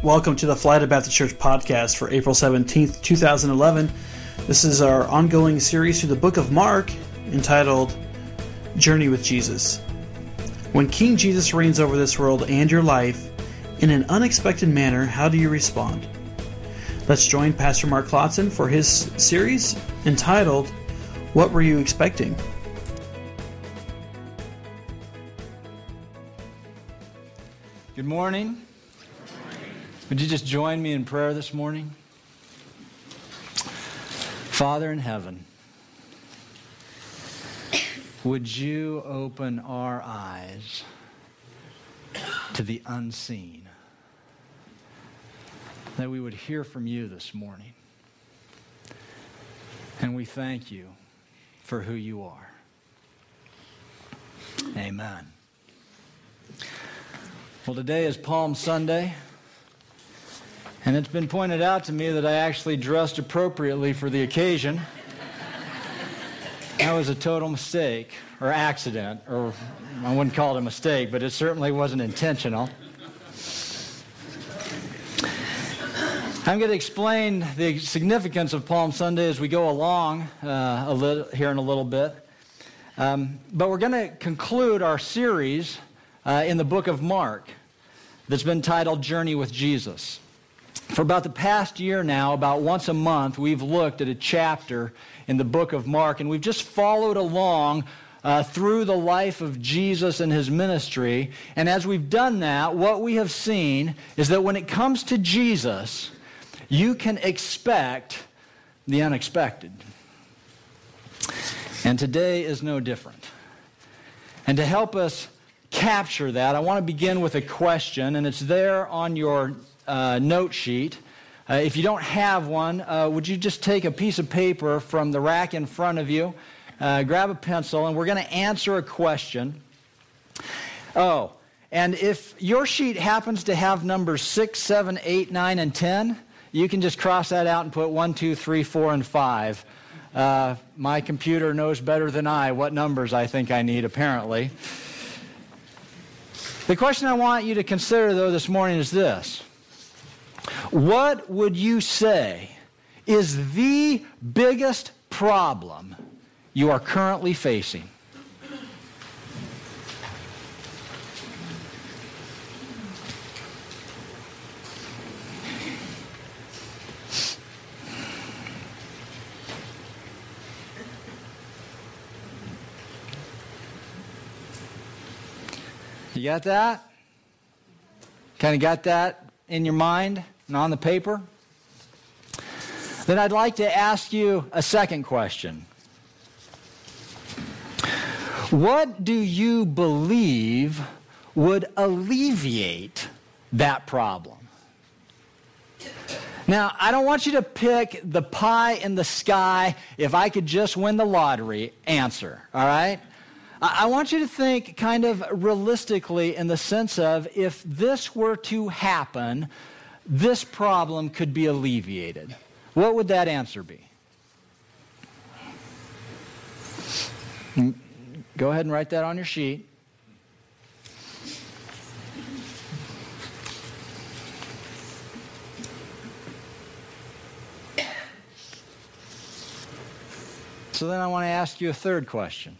Welcome to the Flight Flagler Baptist Church podcast for April 17th, 2011. This is our ongoing series through the book of Mark entitled Journey with Jesus. When King Jesus reigns over this world and your life in an unexpected manner, how do you respond? Let's join Pastor Mark Klotzen for his series entitled What Were You Expecting? Good morning. Would you just join me in prayer this morning? Father in heaven, would you open our eyes to the unseen? That we would hear from you this morning. And we thank you for who you are. Amen. Well, today is Palm Sunday. And it's been pointed out to me that I actually dressed appropriately for the occasion. that was a total mistake or accident, or I wouldn't call it a mistake, but it certainly wasn't intentional. I'm going to explain the significance of Palm Sunday as we go along uh, little, here in a little bit. Um, but we're going to conclude our series uh, in the book of Mark that's been titled Journey with Jesus. For about the past year now, about once a month, we've looked at a chapter in the book of Mark, and we've just followed along uh, through the life of Jesus and his ministry. And as we've done that, what we have seen is that when it comes to Jesus, you can expect the unexpected. And today is no different. And to help us capture that, I want to begin with a question, and it's there on your uh, note sheet. Uh, if you don't have one, uh, would you just take a piece of paper from the rack in front of you, uh, grab a pencil, and we're going to answer a question. Oh, and if your sheet happens to have numbers 6, 7, 8, 9, and 10, you can just cross that out and put 1, 2, 3, 4, and 5. Uh, my computer knows better than I what numbers I think I need, apparently. The question I want you to consider, though, this morning is this what would you say is the biggest problem you are currently facing? You got that? Kind of got that in your mind? and on the paper? Then I'd like to ask you a second question. What do you believe would alleviate that problem? Now, I don't want you to pick the pie in the sky, if I could just win the lottery answer, all right? I want you to think kind of realistically in the sense of if this were to happen, this problem could be alleviated, what would that answer be? Mm, go ahead and write that on your sheet. So then I want to ask you a third question.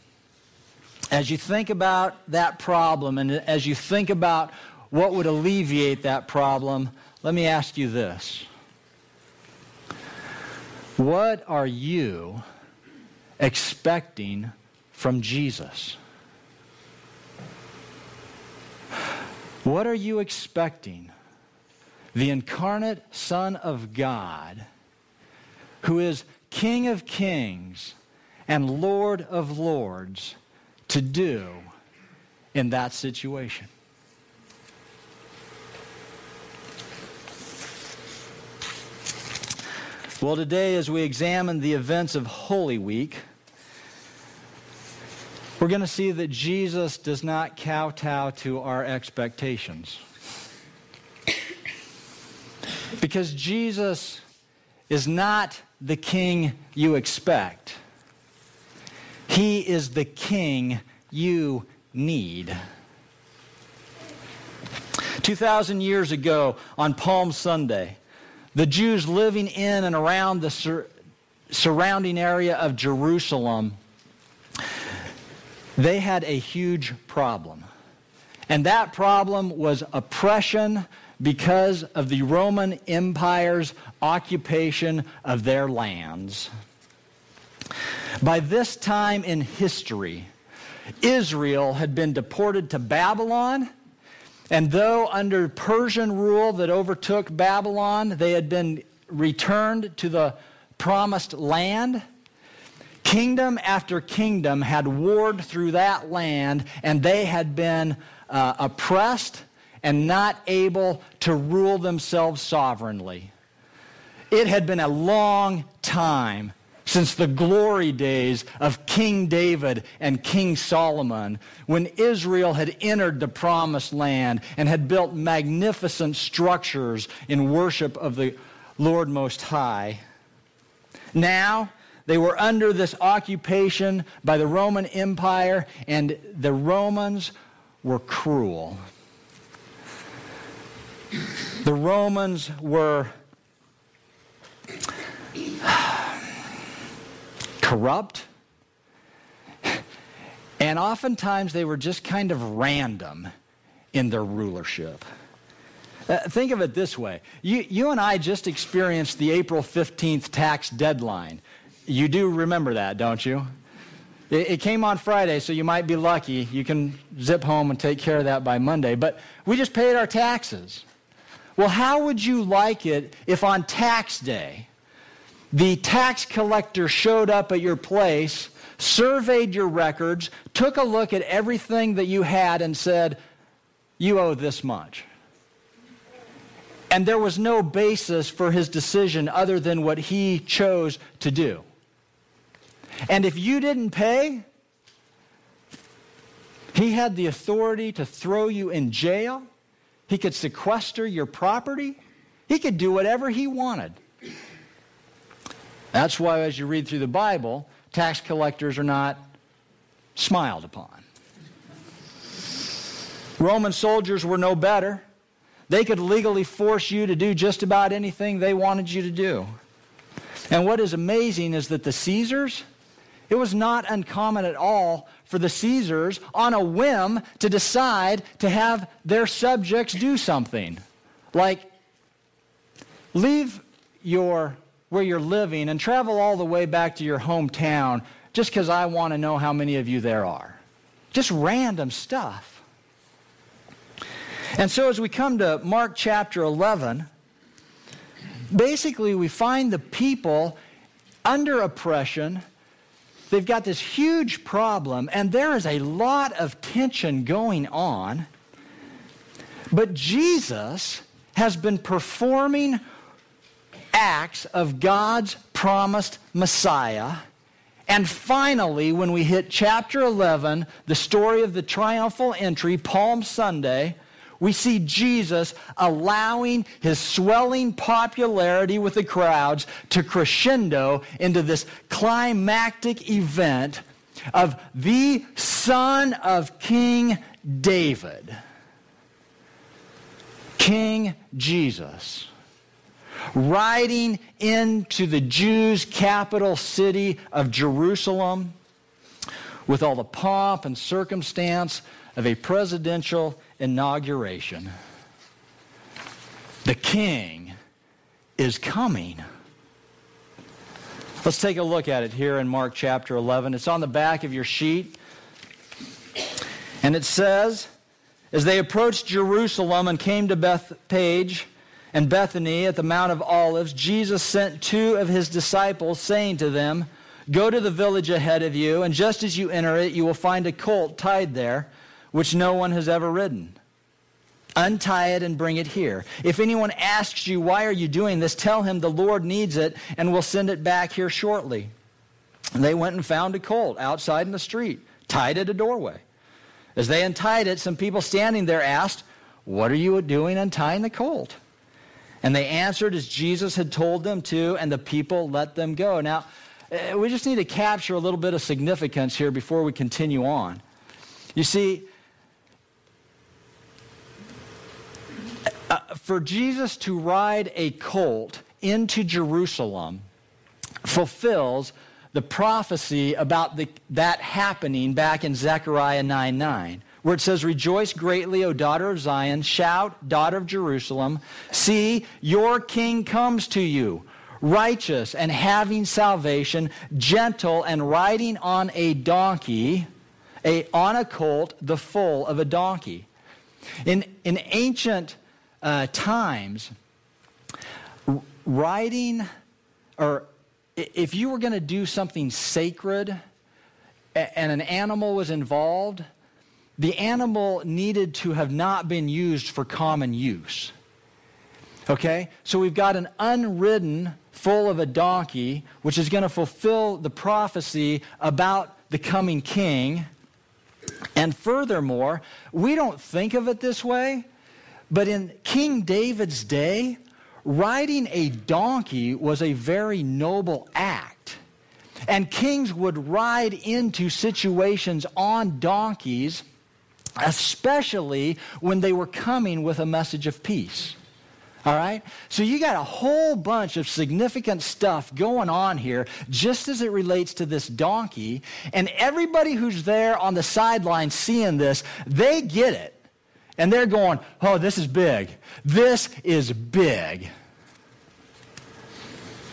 As you think about that problem and as you think about what would alleviate that problem, let me ask you this What are you expecting from Jesus? What are you expecting? The incarnate Son of God, who is King of kings and Lord of lords, to do in that situation? Well, today, as we examine the events of Holy Week, we're going to see that Jesus does not kowtow to our expectations. Because Jesus is not the king you expect, he is the king you need. 2,000 years ago on Palm Sunday, the Jews living in and around the sur- surrounding area of Jerusalem, they had a huge problem. And that problem was oppression because of the Roman Empire's occupation of their lands. By this time in history, Israel had been deported to Babylon, and though under Persian rule that overtook Babylon, they had been returned to the promised land. Kingdom after kingdom had warred through that land, and they had been uh, oppressed and not able to rule themselves sovereignly. It had been a long time since the glory days of King David and King Solomon, when Israel had entered the promised land and had built magnificent structures in worship of the Lord Most High. Now, they were under this occupation by the Roman Empire, and the Romans were cruel. The Romans were corrupt, and oftentimes they were just kind of random in their rulership. Uh, think of it this way you, you and I just experienced the April 15th tax deadline. You do remember that, don't you? It, it came on Friday, so you might be lucky. You can zip home and take care of that by Monday. But we just paid our taxes. Well, how would you like it if on tax day the tax collector showed up at your place, surveyed your records, took a look at everything that you had, and said, You owe this much? And there was no basis for his decision other than what he chose to do. And if you didn't pay, he had the authority to throw you in jail. He could sequester your property. He could do whatever he wanted. That's why, as you read through the Bible, tax collectors are not smiled upon. Roman soldiers were no better. They could legally force you to do just about anything they wanted you to do. And what is amazing is that the Caesars, it was not uncommon at all for the Caesars on a whim to decide to have their subjects do something. Like, leave your where you're living and travel all the way back to your hometown just because I want to know how many of you there are. Just random stuff. And so, as we come to Mark chapter 11, basically we find the people under oppression. They've got this huge problem, and there is a lot of tension going on. But Jesus has been performing acts of God's promised Messiah. And finally, when we hit chapter 11, the story of the triumphal entry, Palm Sunday, we see Jesus allowing his swelling popularity with the crowds to crescendo into this climactic event of the son of King David, King Jesus, riding into the Jews' capital city of Jerusalem with all the pomp and circumstance of a presidential inauguration. The king is coming. Let's take a look at it here in Mark chapter 11. It's on the back of your sheet. And it says, As they approached Jerusalem and came to Bethphage and Bethany at the Mount of Olives, Jesus sent two of his disciples, saying to them, Go to the village ahead of you, and just as you enter it, you will find a colt tied there which no one has ever ridden. Untie it and bring it here. If anyone asks you, Why are you doing this? tell him the Lord needs it and will send it back here shortly. And they went and found a colt outside in the street, tied at a doorway. As they untied it, some people standing there asked, What are you doing untying the colt? And they answered as Jesus had told them to, and the people let them go. Now, eh, we just need to capture a little bit of significance here before we continue on. You see, for Jesus to ride a colt into Jerusalem fulfills the prophecy about the, that happening back in Zechariah 9 9, where it says, Rejoice greatly, O daughter of Zion, shout, daughter of Jerusalem, see, your king comes to you, righteous and having salvation, gentle and riding on a donkey, a, on a colt, the foal of a donkey. In, in ancient uh, times, riding or if you were going to do something sacred and an animal was involved, the animal needed to have not been used for common use. Okay? So we've got an unridden full of a donkey, which is going to fulfill the prophecy about the coming king. And furthermore, we don't think of it this way, but in King David's day, riding a donkey was a very noble act. And kings would ride into situations on donkeys, especially when they were coming with a message of peace. All right? So you got a whole bunch of significant stuff going on here just as it relates to this donkey. And everybody who's there on the sideline seeing this, they get it. And they're going, oh, this is big. This is big.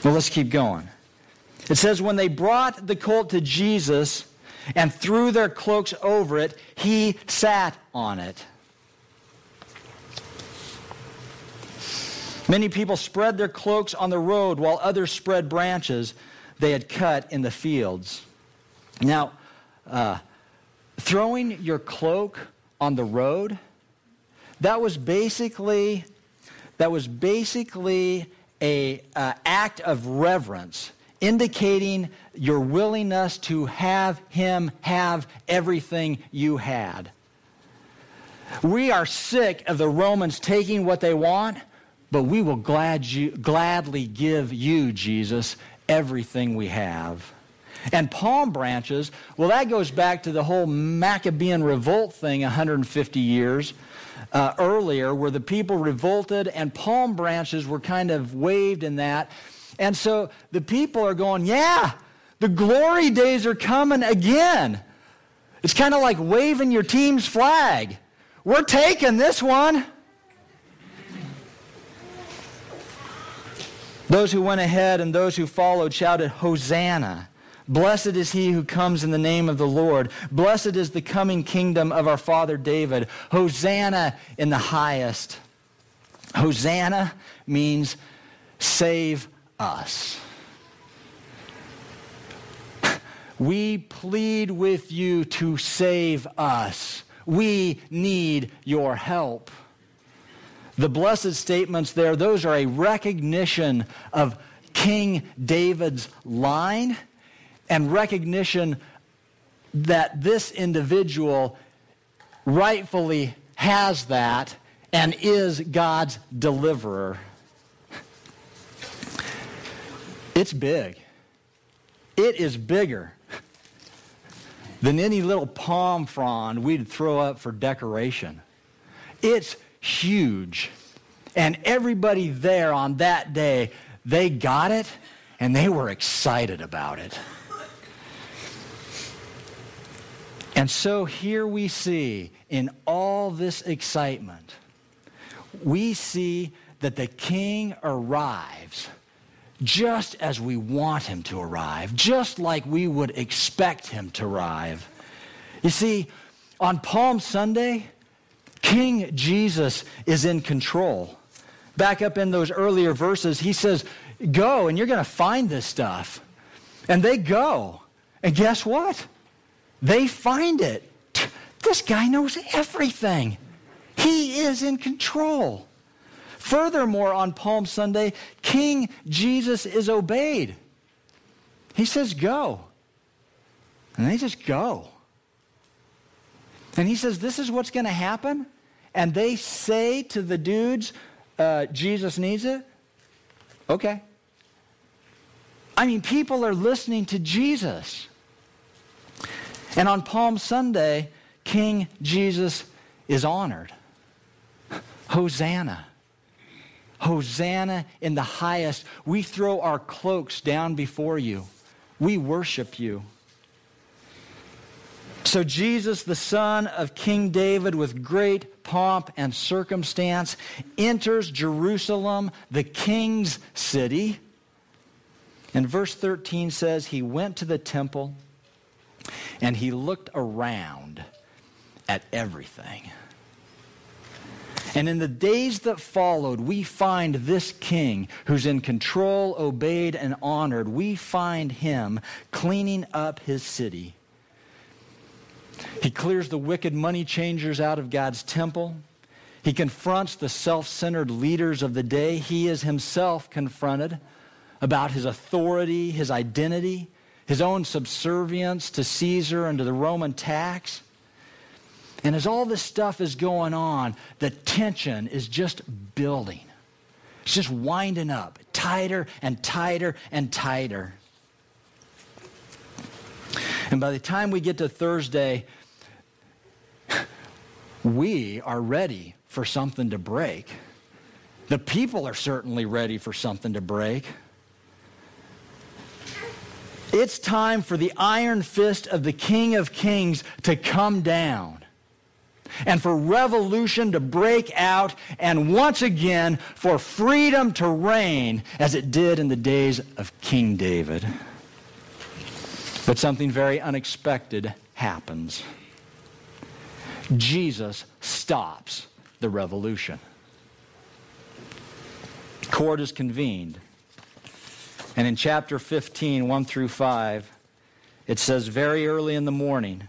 Well, let's keep going. It says, when they brought the colt to Jesus and threw their cloaks over it, he sat on it. Many people spread their cloaks on the road while others spread branches they had cut in the fields. Now, uh, throwing your cloak on the road, that was basically that was basically a uh, act of reverence indicating your willingness to have him have everything you had. We are sick of the Romans taking what they want, but we will glad you, gladly give you, Jesus, everything we have. And palm branches, well, that goes back to the whole Maccabean revolt thing 150 years uh, earlier where the people revolted and palm branches were kind of waved in that. And so the people are going, yeah, the glory days are coming again. It's kind of like waving your team's flag. We're taking this one. Those who went ahead and those who followed shouted, Hosanna. Blessed is he who comes in the name of the Lord. Blessed is the coming kingdom of our father David. Hosanna in the highest. Hosanna means save us. We plead with you to save us. We need your help. The blessed statements there, those are a recognition of King David's line and recognition that this individual rightfully has that and is God's deliverer. It's big. It is bigger than any little palm frond we'd throw up for decoration. It's huge. And everybody there on that day, they got it and they were excited about it. And so here we see in all this excitement, we see that the king arrives just as we want him to arrive, just like we would expect him to arrive. You see, on Palm Sunday, King Jesus is in control. Back up in those earlier verses, he says, Go, and you're going to find this stuff. And they go. And guess what? They find it. This guy knows everything. He is in control. Furthermore, on Palm Sunday, King Jesus is obeyed. He says, Go. And they just go. And he says, This is what's going to happen. And they say to the dudes, uh, Jesus needs it. Okay. I mean, people are listening to Jesus. And on Palm Sunday, King Jesus is honored. Hosanna. Hosanna in the highest. We throw our cloaks down before you. We worship you. So, Jesus, the son of King David, with great pomp and circumstance, enters Jerusalem, the king's city. And verse 13 says, He went to the temple and he looked around at everything. And in the days that followed, we find this king who's in control, obeyed, and honored. We find him cleaning up his city. He clears the wicked money changers out of God's temple. He confronts the self centered leaders of the day. He is himself confronted about his authority, his identity, his own subservience to Caesar and to the Roman tax. And as all this stuff is going on, the tension is just building. It's just winding up tighter and tighter and tighter. And by the time we get to Thursday, we are ready for something to break. The people are certainly ready for something to break. It's time for the iron fist of the King of Kings to come down and for revolution to break out, and once again for freedom to reign as it did in the days of King David. But something very unexpected happens. Jesus stops the revolution. Court is convened. And in chapter 15, 1 through 5, it says, Very early in the morning,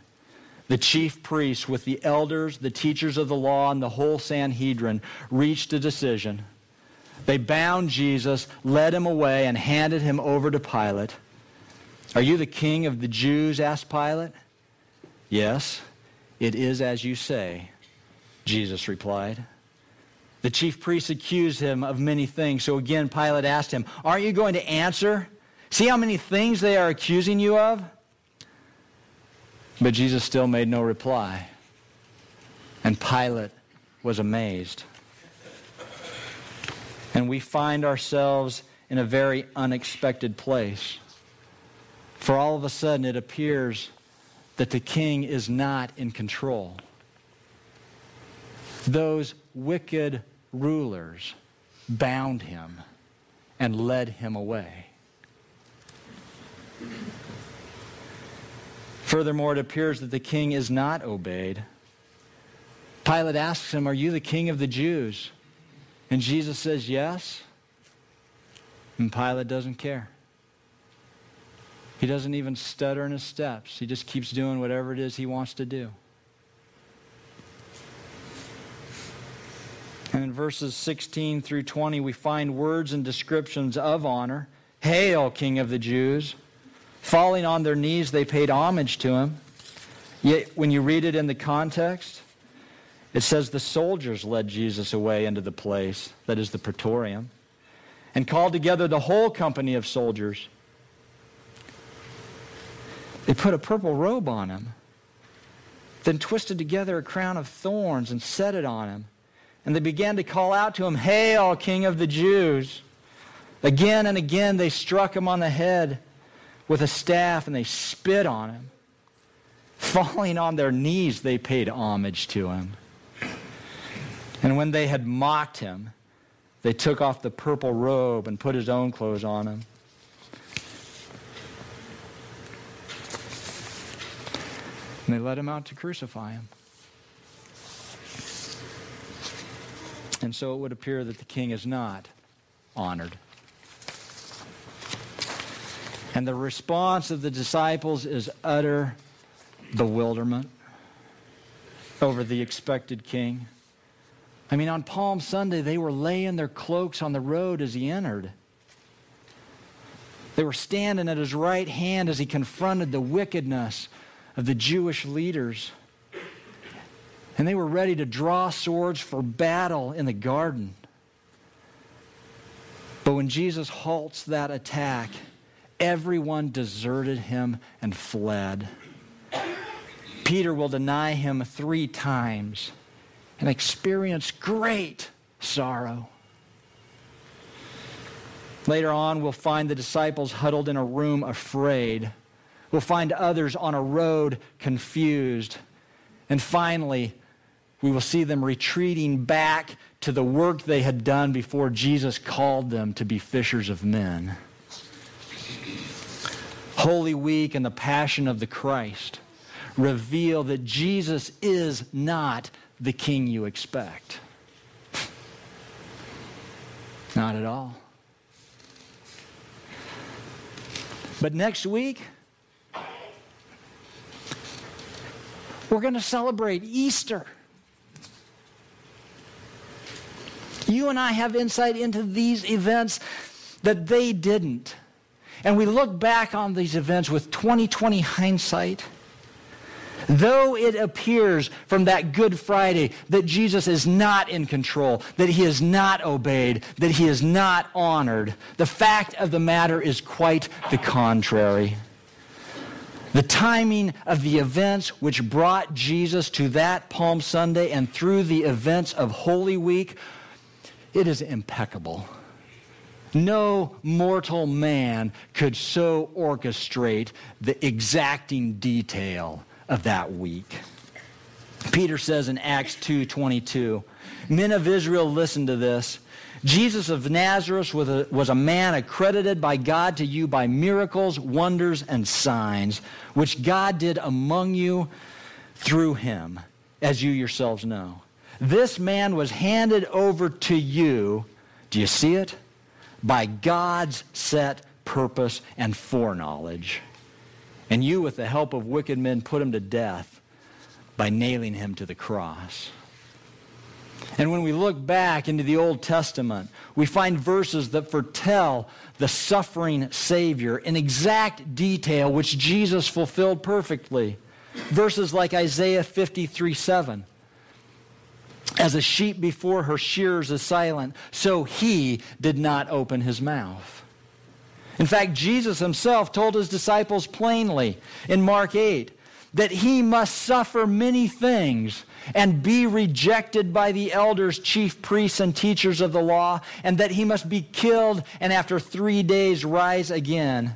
the chief priests, with the elders, the teachers of the law, and the whole Sanhedrin, reached a decision. They bound Jesus, led him away, and handed him over to Pilate. Are you the king of the Jews? asked Pilate. Yes, it is as you say, Jesus replied. The chief priests accused him of many things. So again, Pilate asked him, Aren't you going to answer? See how many things they are accusing you of? But Jesus still made no reply. And Pilate was amazed. And we find ourselves in a very unexpected place. For all of a sudden, it appears that the king is not in control. Those wicked rulers bound him and led him away. Furthermore, it appears that the king is not obeyed. Pilate asks him, Are you the king of the Jews? And Jesus says, Yes. And Pilate doesn't care. He doesn't even stutter in his steps. He just keeps doing whatever it is he wants to do. And in verses 16 through 20, we find words and descriptions of honor. Hail, King of the Jews. Falling on their knees, they paid homage to him. Yet, when you read it in the context, it says the soldiers led Jesus away into the place, that is the praetorium, and called together the whole company of soldiers. They put a purple robe on him, then twisted together a crown of thorns and set it on him. And they began to call out to him, Hail, King of the Jews! Again and again they struck him on the head with a staff and they spit on him. Falling on their knees, they paid homage to him. And when they had mocked him, they took off the purple robe and put his own clothes on him. And they led him out to crucify him. And so it would appear that the king is not honored. And the response of the disciples is utter bewilderment over the expected king. I mean, on Palm Sunday, they were laying their cloaks on the road as he entered. They were standing at his right hand as he confronted the wickedness of the Jewish leaders. And they were ready to draw swords for battle in the garden. But when Jesus halts that attack, everyone deserted him and fled. Peter will deny him three times and experience great sorrow. Later on, we'll find the disciples huddled in a room afraid. We'll find others on a road confused. And finally, we will see them retreating back to the work they had done before Jesus called them to be fishers of men. Holy Week and the Passion of the Christ reveal that Jesus is not the king you expect. Not at all. But next week, we're going to celebrate Easter. You and I have insight into these events that they didn't. And we look back on these events with 2020 hindsight Though it appears from that Good Friday that Jesus is not in control, that he is not obeyed, that he is not honored, the fact of the matter is quite the contrary. The timing of the events which brought Jesus to that Palm Sunday and through the events of Holy Week, it is impeccable. No mortal man could so orchestrate the exacting detail of that week. Peter says in Acts 2:22, "Men of Israel, listen to this. Jesus of Nazareth was a, was a man accredited by God to you by miracles, wonders, and signs, which God did among you through him, as you yourselves know. This man was handed over to you, do you see it? By God's set purpose and foreknowledge and you, with the help of wicked men, put him to death by nailing him to the cross. And when we look back into the Old Testament, we find verses that foretell the suffering Savior in exact detail, which Jesus fulfilled perfectly. Verses like Isaiah 53 7. As a sheep before her shears is silent, so he did not open his mouth. In fact, Jesus himself told his disciples plainly in Mark 8 that he must suffer many things and be rejected by the elders, chief priests, and teachers of the law, and that he must be killed and after three days rise again.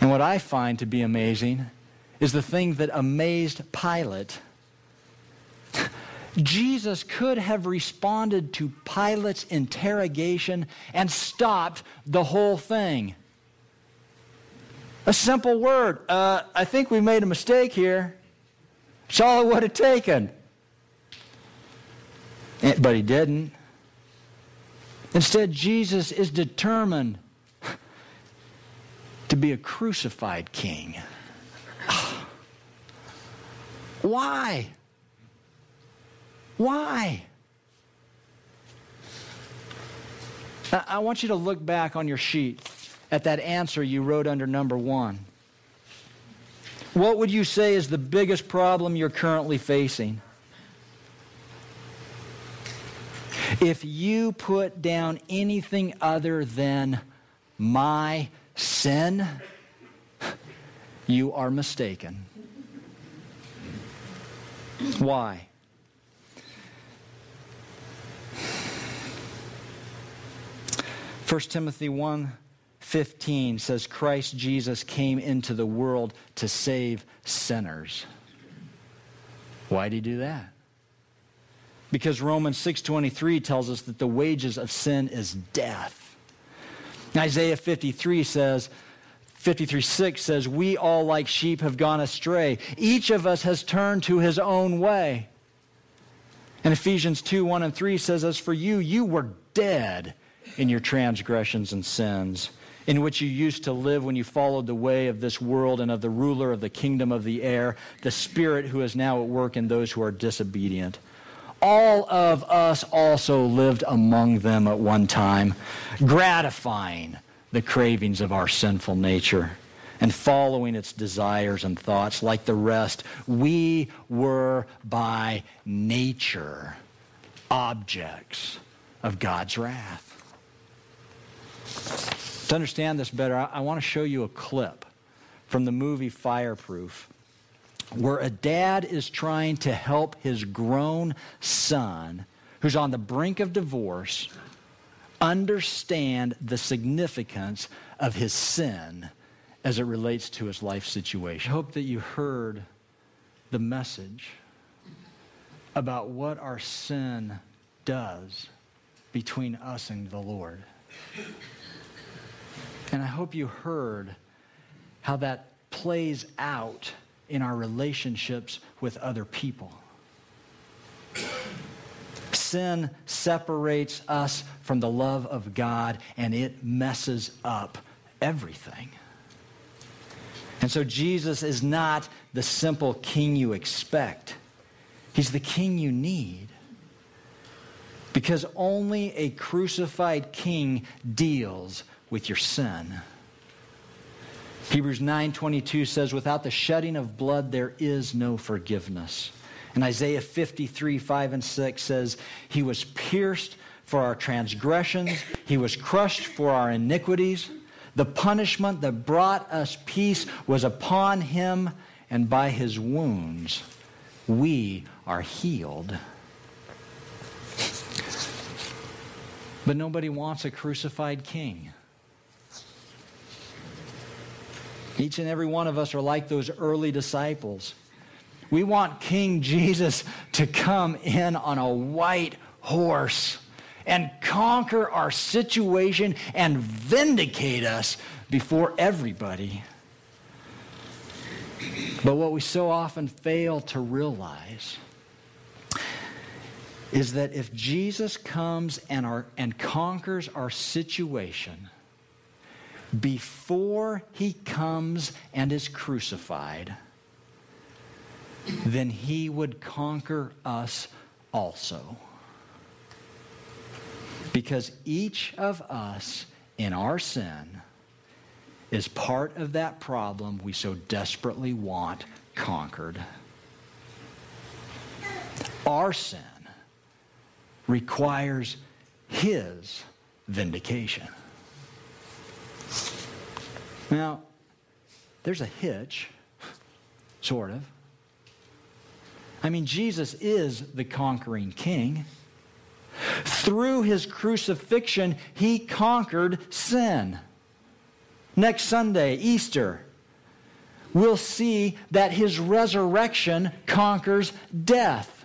And what I find to be amazing is the thing that amazed Pilate. Jesus could have responded to Pilate's interrogation and stopped the whole thing. A simple word. Uh, I think we made a mistake here. It's all it would have taken. Eh, but he didn't. Instead, Jesus is determined to be a crucified king. Why? Why? I want you to look back on your sheet at that answer you wrote under number one. What would you say is the biggest problem you're currently facing? If you put down anything other than my sin, you are mistaken. Why? 1 Timothy 1 15 says Christ Jesus came into the world to save sinners. Why did he do that? Because Romans 6:23 tells us that the wages of sin is death. Isaiah 53 says 53 6 says, We all like sheep have gone astray. Each of us has turned to his own way. And Ephesians 2 1 and 3 says, As for you, you were dead in your transgressions and sins, in which you used to live when you followed the way of this world and of the ruler of the kingdom of the air, the Spirit who is now at work in those who are disobedient. All of us also lived among them at one time, gratifying the cravings of our sinful nature and following its desires and thoughts like the rest. We were by nature objects of God's wrath. To understand this better, I, I want to show you a clip from the movie Fireproof where a dad is trying to help his grown son, who's on the brink of divorce, understand the significance of his sin as it relates to his life situation. I hope that you heard the message about what our sin does between us and the Lord. And I hope you heard how that plays out in our relationships with other people. Sin separates us from the love of God and it messes up everything. And so Jesus is not the simple king you expect. He's the king you need. Because only a crucified king deals with your sin. Hebrews 9:22 says without the shedding of blood there is no forgiveness. And Isaiah 53, 5 and 6 says, He was pierced for our transgressions, He was crushed for our iniquities. The punishment that brought us peace was upon Him, and by His wounds we are healed. But nobody wants a crucified king. Each and every one of us are like those early disciples. We want King Jesus to come in on a white horse and conquer our situation and vindicate us before everybody. But what we so often fail to realize is that if Jesus comes and, our, and conquers our situation before he comes and is crucified, then he would conquer us also. Because each of us in our sin is part of that problem we so desperately want conquered. Our sin requires his vindication. Now, there's a hitch, sort of. I mean, Jesus is the conquering king. Through his crucifixion, he conquered sin. Next Sunday, Easter, we'll see that his resurrection conquers death.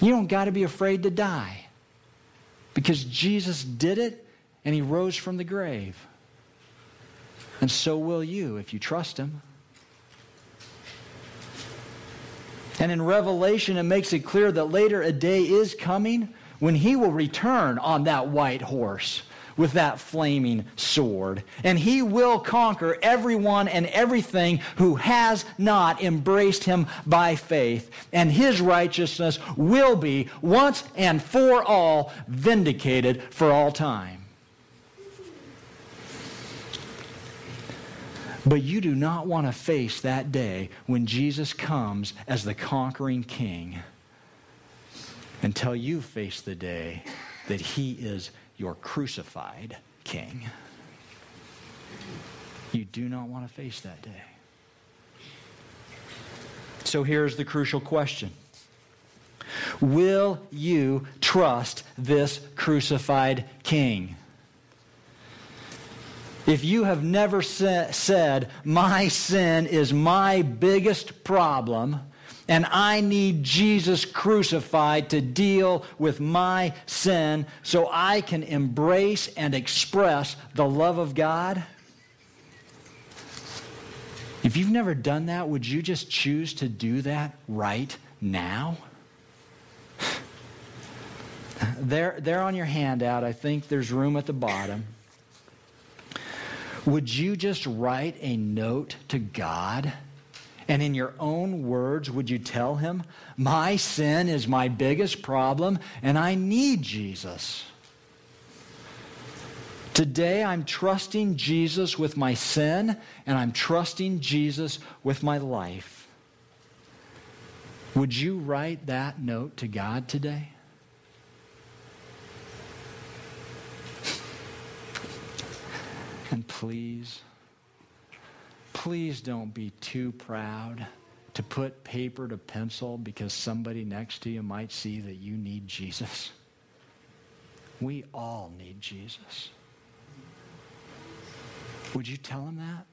You don't got to be afraid to die because Jesus did it and he rose from the grave. And so will you if you trust him. And in Revelation, it makes it clear that later a day is coming when he will return on that white horse with that flaming sword. And he will conquer everyone and everything who has not embraced him by faith. And his righteousness will be once and for all vindicated for all time. But you do not want to face that day when Jesus comes as the conquering king until you face the day that he is your crucified king. You do not want to face that day. So here's the crucial question Will you trust this crucified king? If you have never sa- said, My sin is my biggest problem, and I need Jesus crucified to deal with my sin so I can embrace and express the love of God. If you've never done that, would you just choose to do that right now? There, there on your handout, I think there's room at the bottom. Would you just write a note to God? And in your own words, would you tell him, My sin is my biggest problem, and I need Jesus? Today, I'm trusting Jesus with my sin, and I'm trusting Jesus with my life. Would you write that note to God today? And please, please don't be too proud to put paper to pencil because somebody next to you might see that you need Jesus. We all need Jesus. Would you tell him that?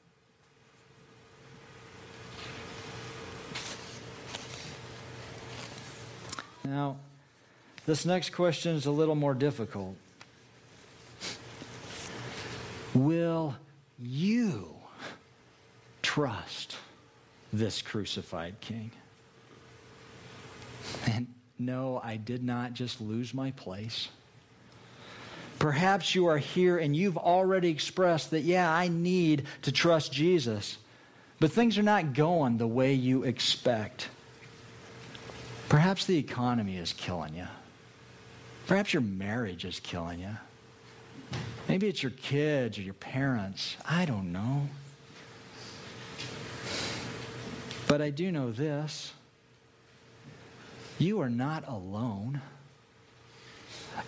Now, this next question is a little more difficult. Will you trust this crucified king? And no, I did not just lose my place. Perhaps you are here and you've already expressed that, yeah, I need to trust Jesus, but things are not going the way you expect. Perhaps the economy is killing you. Perhaps your marriage is killing you. Maybe it's your kids or your parents. I don't know. But I do know this you are not alone.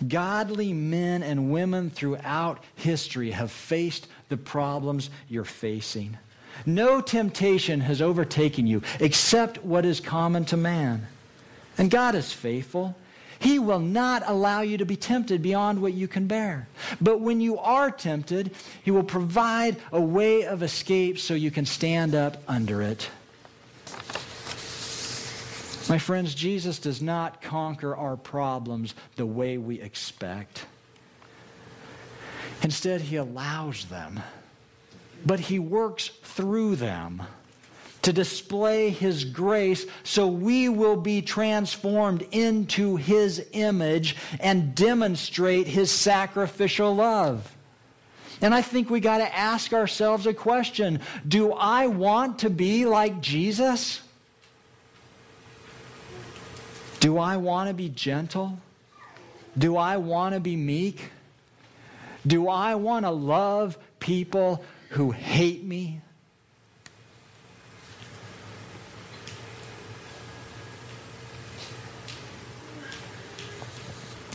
Godly men and women throughout history have faced the problems you're facing. No temptation has overtaken you except what is common to man. And God is faithful. He will not allow you to be tempted beyond what you can bear. But when you are tempted, He will provide a way of escape so you can stand up under it. My friends, Jesus does not conquer our problems the way we expect. Instead, He allows them, but He works through them to display His grace so we will be transformed into His image and demonstrate His sacrificial love. And I think we got to ask ourselves a question Do I want to be like Jesus? Do I want to be gentle? Do I want to be meek? Do I want to love people who hate me?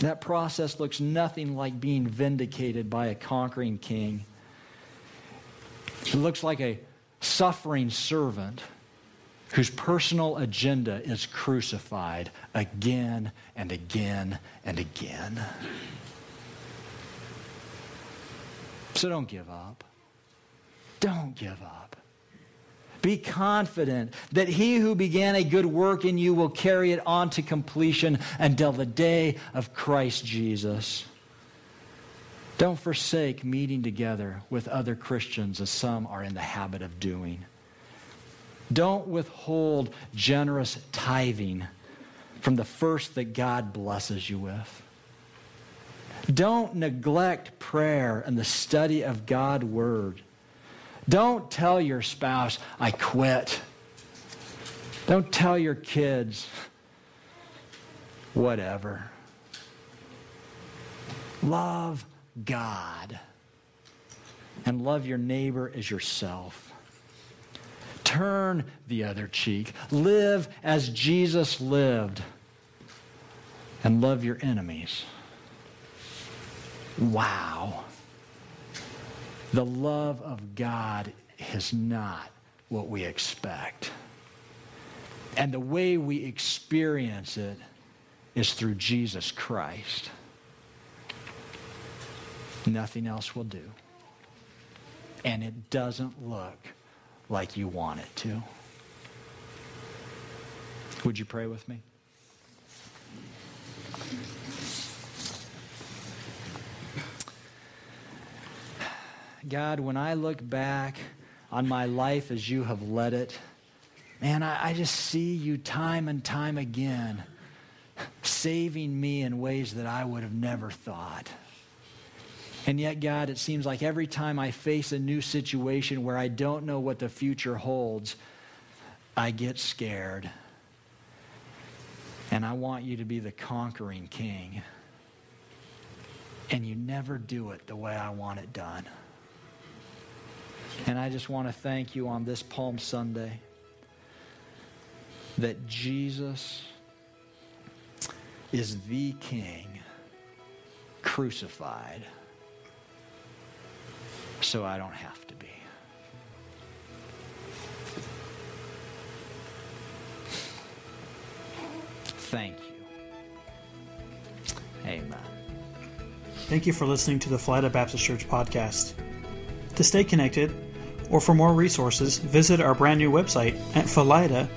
That process looks nothing like being vindicated by a conquering king. It looks like a suffering servant whose personal agenda is crucified again and again and again. So don't give up. Don't give up. Be confident that he who began a good work in you will carry it on to completion until the day of Christ Jesus. Don't forsake meeting together with other Christians as some are in the habit of doing. Don't withhold generous tithing from the first that God blesses you with. Don't neglect prayer and the study of God's Word. Don't tell your spouse, I quit. Don't tell your kids, whatever. Love God and love your neighbor as yourself. Turn the other cheek. Live as Jesus lived. And love your enemies. Wow. The love of God is not what we expect. And the way we experience it is through Jesus Christ. Nothing else will do. And it doesn't look like you want it to. Would you pray with me? God, when I look back on my life as you have led it, man, I, I, just see you time and time again saving me in ways that I would have never thought. And yet, God, it seems like every time I face a new situation where I don't know what the future holds, I get scared. And I want you to be the conquering king. And you never do it the way I want it done. And I just want to thank you on this Palm Sunday that Jesus is the King crucified so I don't have to be. Thank you. Amen. Thank you for listening to the Philida Baptist Church podcast. To stay connected, or for more resources, visit our brand new website at philida.org.